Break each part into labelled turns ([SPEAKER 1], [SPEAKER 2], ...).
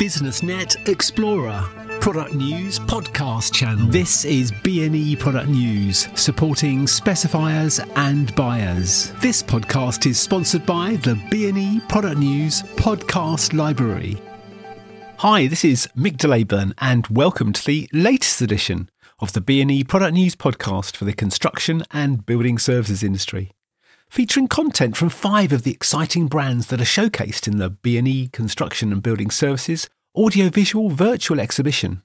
[SPEAKER 1] BusinessNet Explorer, product news podcast channel. This is B&E Product News, supporting specifiers and buyers. This podcast is sponsored by the B&E Product News podcast library. Hi, this is Mick DeLayburn and welcome to the latest edition of the B&E Product News podcast for the construction and building services industry featuring content from five of the exciting brands that are showcased in the B&E Construction and Building Services audiovisual virtual exhibition.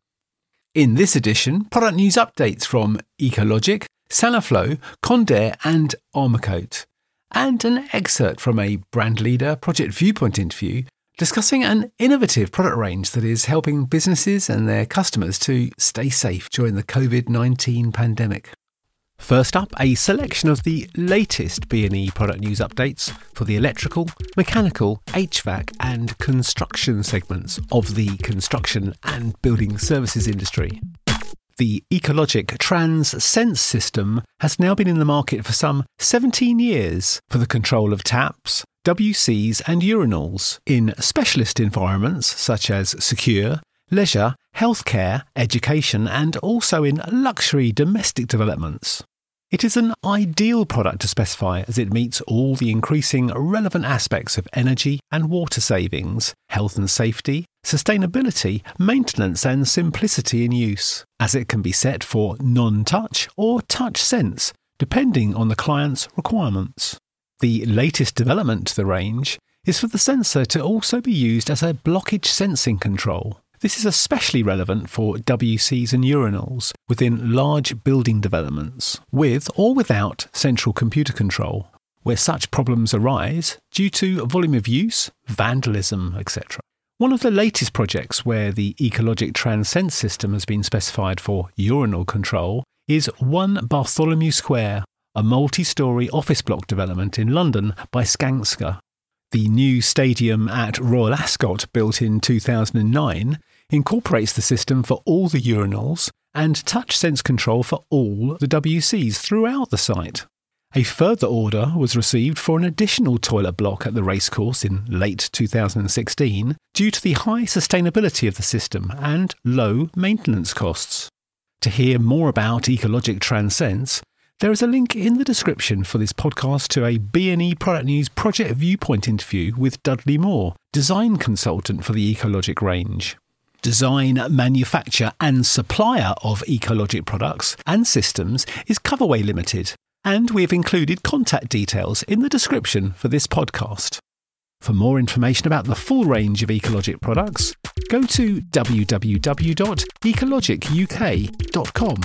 [SPEAKER 1] In this edition, product news updates from Ecologic, Saniflo, Condair and Armourcoat, and an excerpt from a brand leader project viewpoint interview discussing an innovative product range that is helping businesses and their customers to stay safe during the COVID-19 pandemic. First up, a selection of the latest B&E product news updates for the electrical, mechanical, HVAC and construction segments of the construction and building services industry. The Ecologic Trans Sense system has now been in the market for some 17 years for the control of taps, WCs and urinals in specialist environments such as secure, leisure, healthcare, education, and also in luxury domestic developments. It is an ideal product to specify as it meets all the increasing relevant aspects of energy and water savings, health and safety, sustainability, maintenance, and simplicity in use, as it can be set for non touch or touch sense, depending on the client's requirements. The latest development to the range is for the sensor to also be used as a blockage sensing control. This is especially relevant for WCs and urinals within large building developments, with or without central computer control, where such problems arise due to volume of use, vandalism, etc. One of the latest projects where the Ecologic Transcend system has been specified for urinal control is 1 Bartholomew Square, a multi story office block development in London by Skanska. The new stadium at Royal Ascot, built in 2009, incorporates the system for all the urinals and touch sense control for all the WCs throughout the site. A further order was received for an additional toilet block at the racecourse in late 2016 due to the high sustainability of the system and low maintenance costs. To hear more about Ecologic Transcends, there is a link in the description for this podcast to a B&E Product News Project Viewpoint interview with Dudley Moore, design consultant for the Ecologic range. Design, manufacture and supplier of Ecologic products and systems is Coverway Limited, and we have included contact details in the description for this podcast. For more information about the full range of Ecologic products, go to www.ecologicuk.com.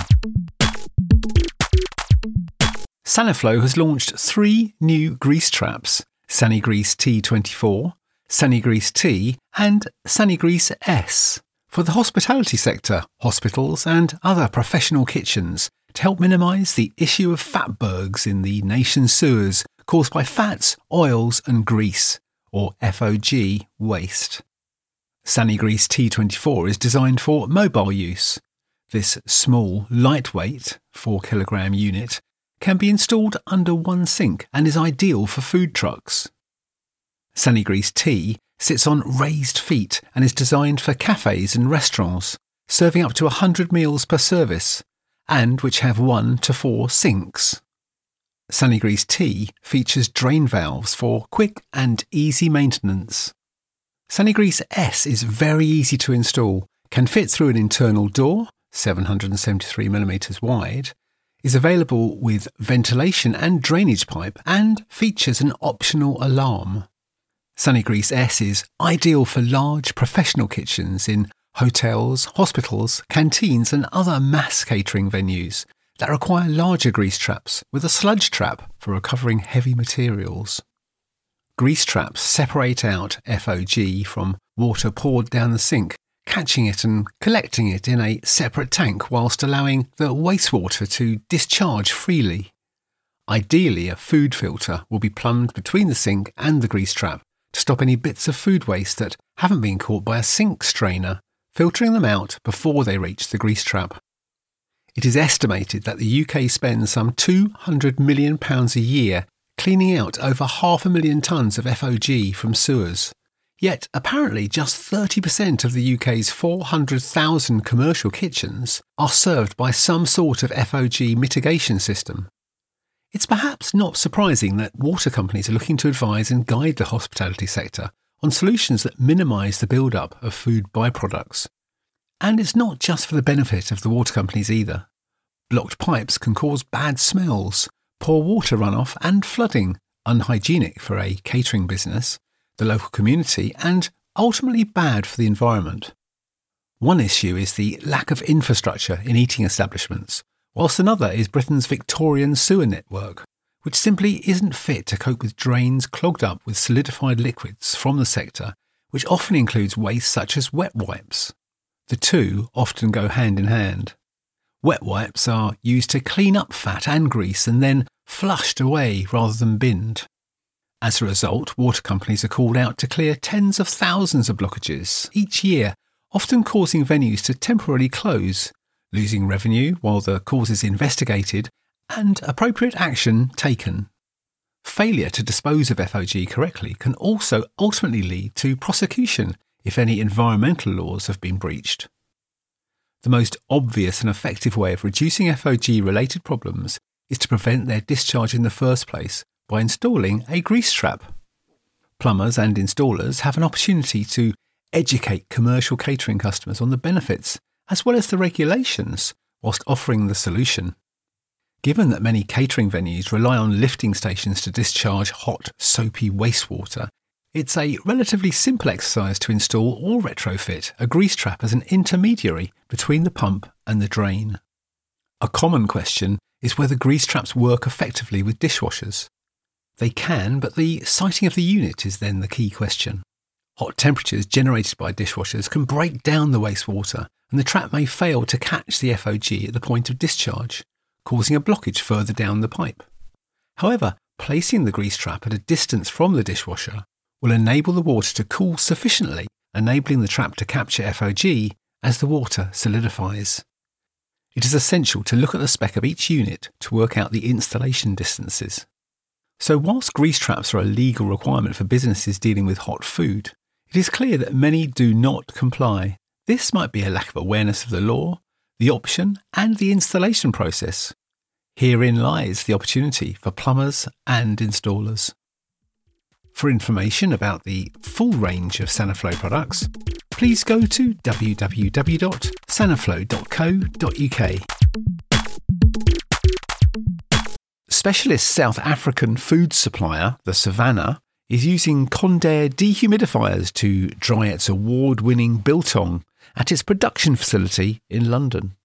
[SPEAKER 1] Saniflo has launched three new grease traps Sanigrease T24, Sanigrease T, and Sanigrease S for the hospitality sector, hospitals, and other professional kitchens to help minimise the issue of fatbergs in the nation's sewers caused by fats, oils, and grease, or FOG, waste. Sanigrease T24 is designed for mobile use. This small, lightweight, 4 kilogram unit can be installed under one sink and is ideal for food trucks. Sanigrease T sits on raised feet and is designed for cafes and restaurants, serving up to 100 meals per service, and which have one to four sinks. Sanigrease T features drain valves for quick and easy maintenance. Sanigrease S is very easy to install, can fit through an internal door, 773mm wide, is available with ventilation and drainage pipe and features an optional alarm. Sanigrease S is ideal for large professional kitchens in hotels, hospitals, canteens, and other mass catering venues that require larger grease traps with a sludge trap for recovering heavy materials. Grease traps separate out FOG from water poured down the sink catching it and collecting it in a separate tank whilst allowing the wastewater to discharge freely. Ideally, a food filter will be plumbed between the sink and the grease trap to stop any bits of food waste that haven't been caught by a sink strainer, filtering them out before they reach the grease trap. It is estimated that the UK spends some £200 million a year cleaning out over half a million tonnes of FOG from sewers Yet, apparently, just 30% of the UK's 400,000 commercial kitchens are served by some sort of FOG mitigation system. It's perhaps not surprising that water companies are looking to advise and guide the hospitality sector on solutions that minimise the build-up of food byproducts. And it's not just for the benefit of the water companies either. Blocked pipes can cause bad smells, poor water runoff, and flooding, unhygienic for a catering business the local community, and ultimately bad for the environment. One issue is the lack of infrastructure in eating establishments, whilst another is Britain's Victorian sewer network, which simply isn't fit to cope with drains clogged up with solidified liquids from the sector, which often includes waste such as wet wipes. The two often go hand in hand. Wet wipes are used to clean up fat and grease and then flushed away rather than binned. As a result, water companies are called out to clear tens of thousands of blockages each year, often causing venues to temporarily close, losing revenue while the cause is investigated and appropriate action taken. Failure to dispose of FOG correctly can also ultimately lead to prosecution if any environmental laws have been breached. The most obvious and effective way of reducing FOG related problems is to prevent their discharge in the first place by installing a grease trap. Plumbers and installers have an opportunity to educate commercial catering customers on the benefits as well as the regulations whilst offering the solution. Given that many catering venues rely on lifting stations to discharge hot, soapy wastewater, it's a relatively simple exercise to install or retrofit a grease trap as an intermediary between the pump and the drain. A common question is whether grease traps work effectively with dishwashers. They can, but the siting of the unit is then the key question. Hot temperatures generated by dishwashers can break down the wastewater, and the trap may fail to catch the FOG at the point of discharge, causing a blockage further down the pipe. However, placing the grease trap at a distance from the dishwasher will enable the water to cool sufficiently, enabling the trap to capture FOG as the water solidifies. It is essential to look at the spec of each unit to work out the installation distances. So, whilst grease traps are a legal requirement for businesses dealing with hot food, it is clear that many do not comply. This might be a lack of awareness of the law, the option, and the installation process. Herein lies the opportunity for plumbers and installers. For information about the full range of Saniflo products, please go to www.saniflo.co.uk. Specialist South African food supplier, the Savannah, is using Condair dehumidifiers to dry its award winning biltong at its production facility in London.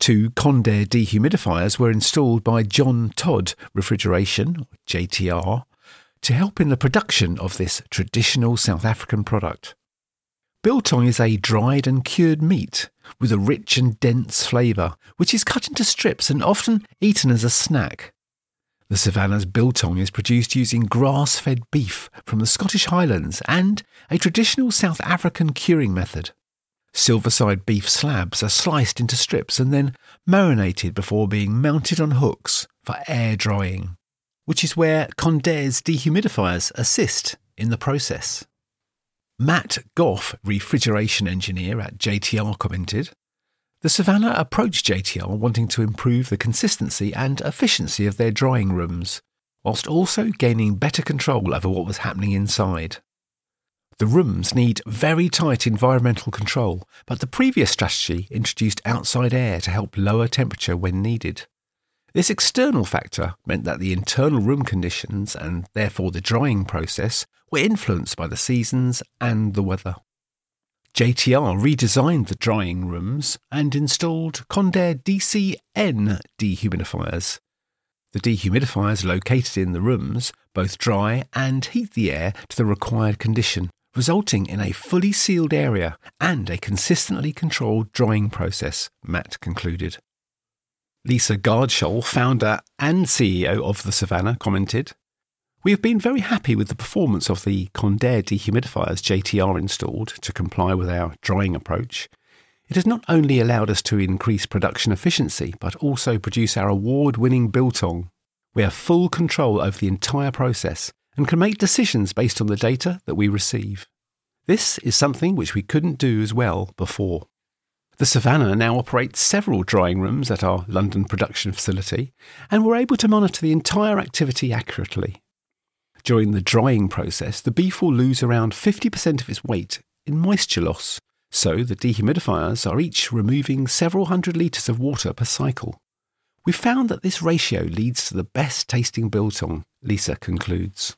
[SPEAKER 1] Two Condair dehumidifiers were installed by John Todd Refrigeration, JTR, to help in the production of this traditional South African product. Biltong is a dried and cured meat with a rich and dense flavour, which is cut into strips and often eaten as a snack. The Savannah's biltong is produced using grass fed beef from the Scottish Highlands and a traditional South African curing method. Silverside beef slabs are sliced into strips and then marinated before being mounted on hooks for air drying, which is where Condair's dehumidifiers assist in the process. Matt Goff, refrigeration engineer at JTR, commented the Savannah approached JTR wanting to improve the consistency and efficiency of their drying rooms, whilst also gaining better control over what was happening inside. The rooms need very tight environmental control, but the previous strategy introduced outside air to help lower temperature when needed. This external factor meant that the internal room conditions and therefore the drying process were influenced by the seasons and the weather. JTR redesigned the drying rooms and installed Condair DC-N dehumidifiers. The dehumidifiers located in the rooms both dry and heat the air to the required condition, resulting in a fully sealed area and a consistently controlled drying process, Matt concluded. Lisa Gardshall, founder and CEO of the Savannah, commented we have been very happy with the performance of the Condair dehumidifiers JTR installed to comply with our drying approach. It has not only allowed us to increase production efficiency, but also produce our award winning biltong. We have full control over the entire process and can make decisions based on the data that we receive. This is something which we couldn't do as well before. The Savannah now operates several drying rooms at our London production facility, and we're able to monitor the entire activity accurately. During the drying process, the beef will lose around 50% of its weight in moisture loss, so the dehumidifiers are each removing several hundred litres of water per cycle. We found that this ratio leads to the best tasting biltong, Lisa concludes.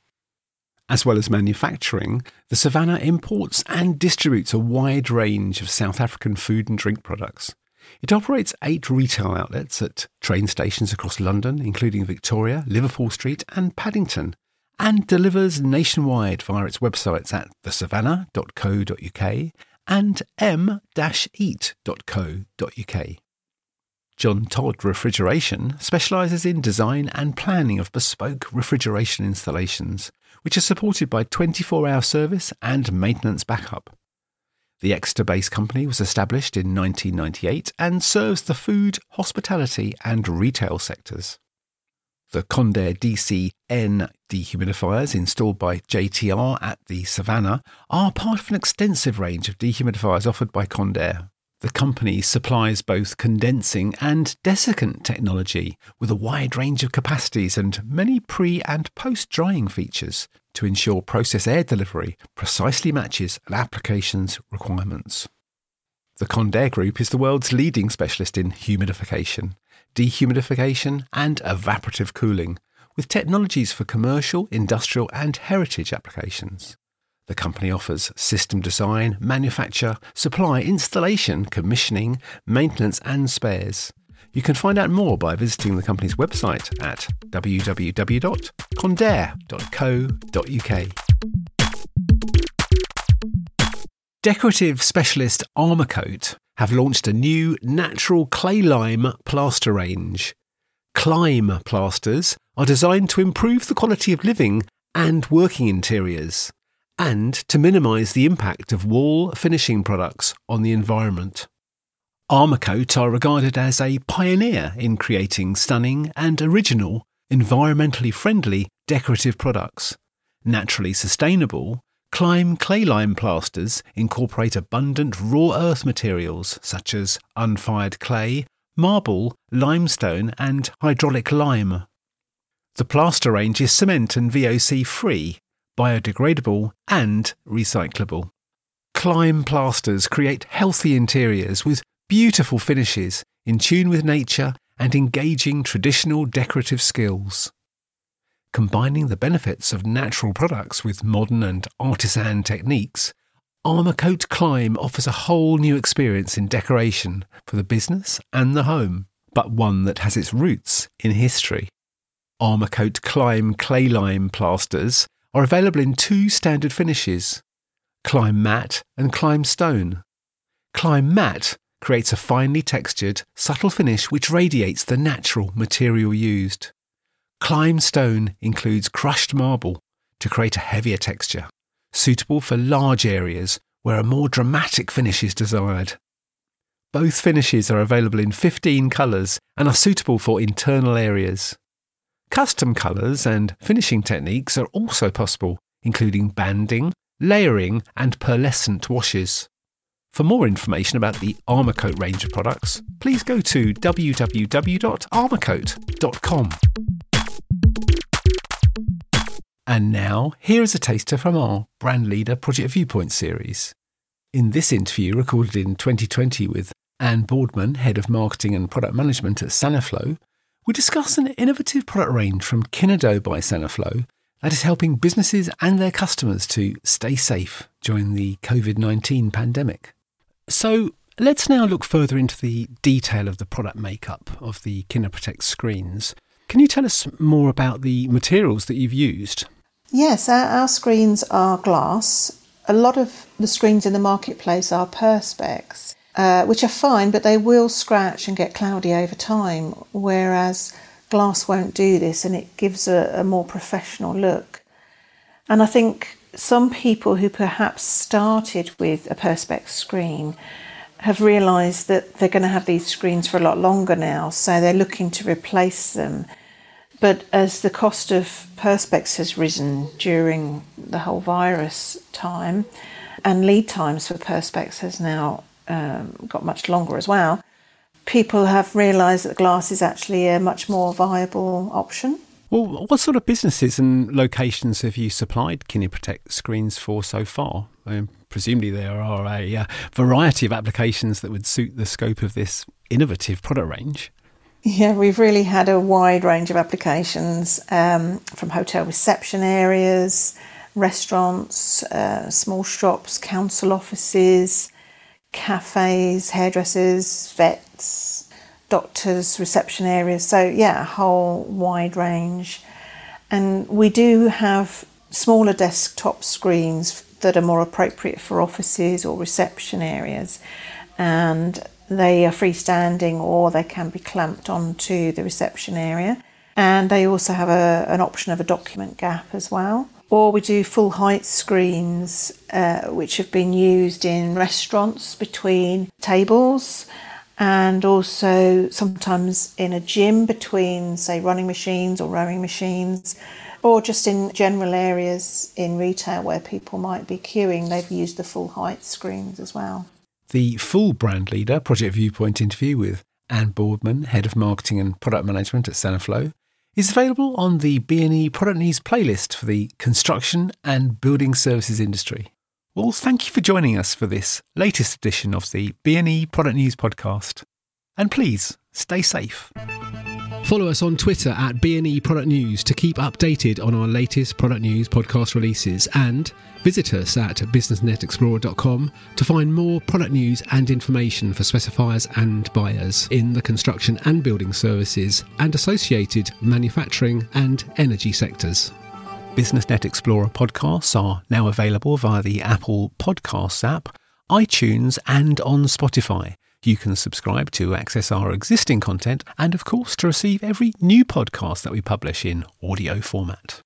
[SPEAKER 1] As well as manufacturing, the Savannah imports and distributes a wide range of South African food and drink products. It operates eight retail outlets at train stations across London, including Victoria, Liverpool Street, and Paddington, and delivers nationwide via its websites at thesavannah.co.uk and m-eat.co.uk. John Todd Refrigeration specialises in design and planning of bespoke refrigeration installations, which are supported by 24 hour service and maintenance backup. The Exeter based company was established in 1998 and serves the food, hospitality, and retail sectors. The Condair DC-N dehumidifiers installed by JTR at the Savannah are part of an extensive range of dehumidifiers offered by Condair. The company supplies both condensing and desiccant technology with a wide range of capacities and many pre and post drying features to ensure process air delivery precisely matches an application's requirements. The Condair Group is the world's leading specialist in humidification, dehumidification, and evaporative cooling, with technologies for commercial, industrial, and heritage applications. The company offers system design, manufacture, supply, installation, commissioning, maintenance, and spares. You can find out more by visiting the company's website at www.condair.co.uk. Decorative specialist Armourcoat have launched a new natural clay lime plaster range. Climb plasters are designed to improve the quality of living and working interiors and to minimise the impact of wall finishing products on the environment. Armourcoat are regarded as a pioneer in creating stunning and original, environmentally friendly decorative products. Naturally sustainable, Climb clay lime plasters incorporate abundant raw earth materials such as unfired clay, marble, limestone, and hydraulic lime. The plaster range is cement and VOC free biodegradable, and recyclable. Climb plasters create healthy interiors with beautiful finishes in tune with nature and engaging traditional decorative skills. Combining the benefits of natural products with modern and artisan techniques, Armourcoat Climb offers a whole new experience in decoration for the business and the home, but one that has its roots in history. Armourcoat Climb clay lime plasters are available in two standard finishes Climb Matte and Climb Stone. Climb Matte creates a finely textured, subtle finish which radiates the natural material used. Climb Stone includes crushed marble to create a heavier texture, suitable for large areas where a more dramatic finish is desired. Both finishes are available in 15 colours and are suitable for internal areas. Custom colours and finishing techniques are also possible, including banding, layering, and pearlescent washes. For more information about the Armourcoat range of products, please go to www.armourcoat.com. And now, here is a taster from our Brand Leader Project Viewpoint series. In this interview, recorded in 2020 with Anne Boardman, Head of Marketing and Product Management at Saniflo, we discuss an innovative product range from Kinedo by Saniflo that is helping businesses and their customers to stay safe during the COVID 19 pandemic. So, let's now look further into the detail of the product makeup of the KinaProtect screens. Can you tell us more about the materials that you've used?
[SPEAKER 2] Yes, our, our screens are glass. A lot of the screens in the marketplace are Perspex uh, which are fine, but they will scratch and get cloudy over time, whereas glass won't do this and it gives a, a more professional look. And I think some people who perhaps started with a Perspex screen have realised that they're going to have these screens for a lot longer now, so they're looking to replace them. But as the cost of Perspex has risen during the whole virus time, and lead times for perspex has now um, got much longer as well. People have realised that glass is actually a much more viable option.
[SPEAKER 1] Well, what sort of businesses and locations have you supplied Protect screens for so far? I mean, presumably there are a uh, variety of applications that would suit the scope of this innovative product range.
[SPEAKER 2] Yeah, we've really had a wide range of applications um, from hotel reception areas, restaurants, uh, small shops, council offices, cafes, hairdressers, vets, doctors, reception areas. So, yeah, a whole wide range. And we do have smaller desktop screens that are more appropriate for offices or reception areas. And they are freestanding or they can be clamped onto the reception area. And they also have a, an option of a document gap as well. Or we do full height screens, uh, which have been used in restaurants between tables and also sometimes in a gym between, say, running machines or rowing machines, or just in general areas in retail where people might be queuing, they've used the full height screens as well.
[SPEAKER 1] The full brand leader project viewpoint interview with Anne Boardman, Head of Marketing and Product Management at Saniflo, is available on the BNE Product News playlist for the construction and building services industry. Well, thank you for joining us for this latest edition of the BNE Product News podcast. And please stay safe. Follow us on Twitter at BNE Product News to keep updated on our latest product news podcast releases and visit us at businessnetexplorer.com to find more product news and information for specifiers and buyers in the construction and building services and associated manufacturing and energy sectors. BusinessNet Explorer podcasts are now available via the Apple Podcasts app, iTunes, and on Spotify. You can subscribe to access our existing content and, of course, to receive every new podcast that we publish in audio format.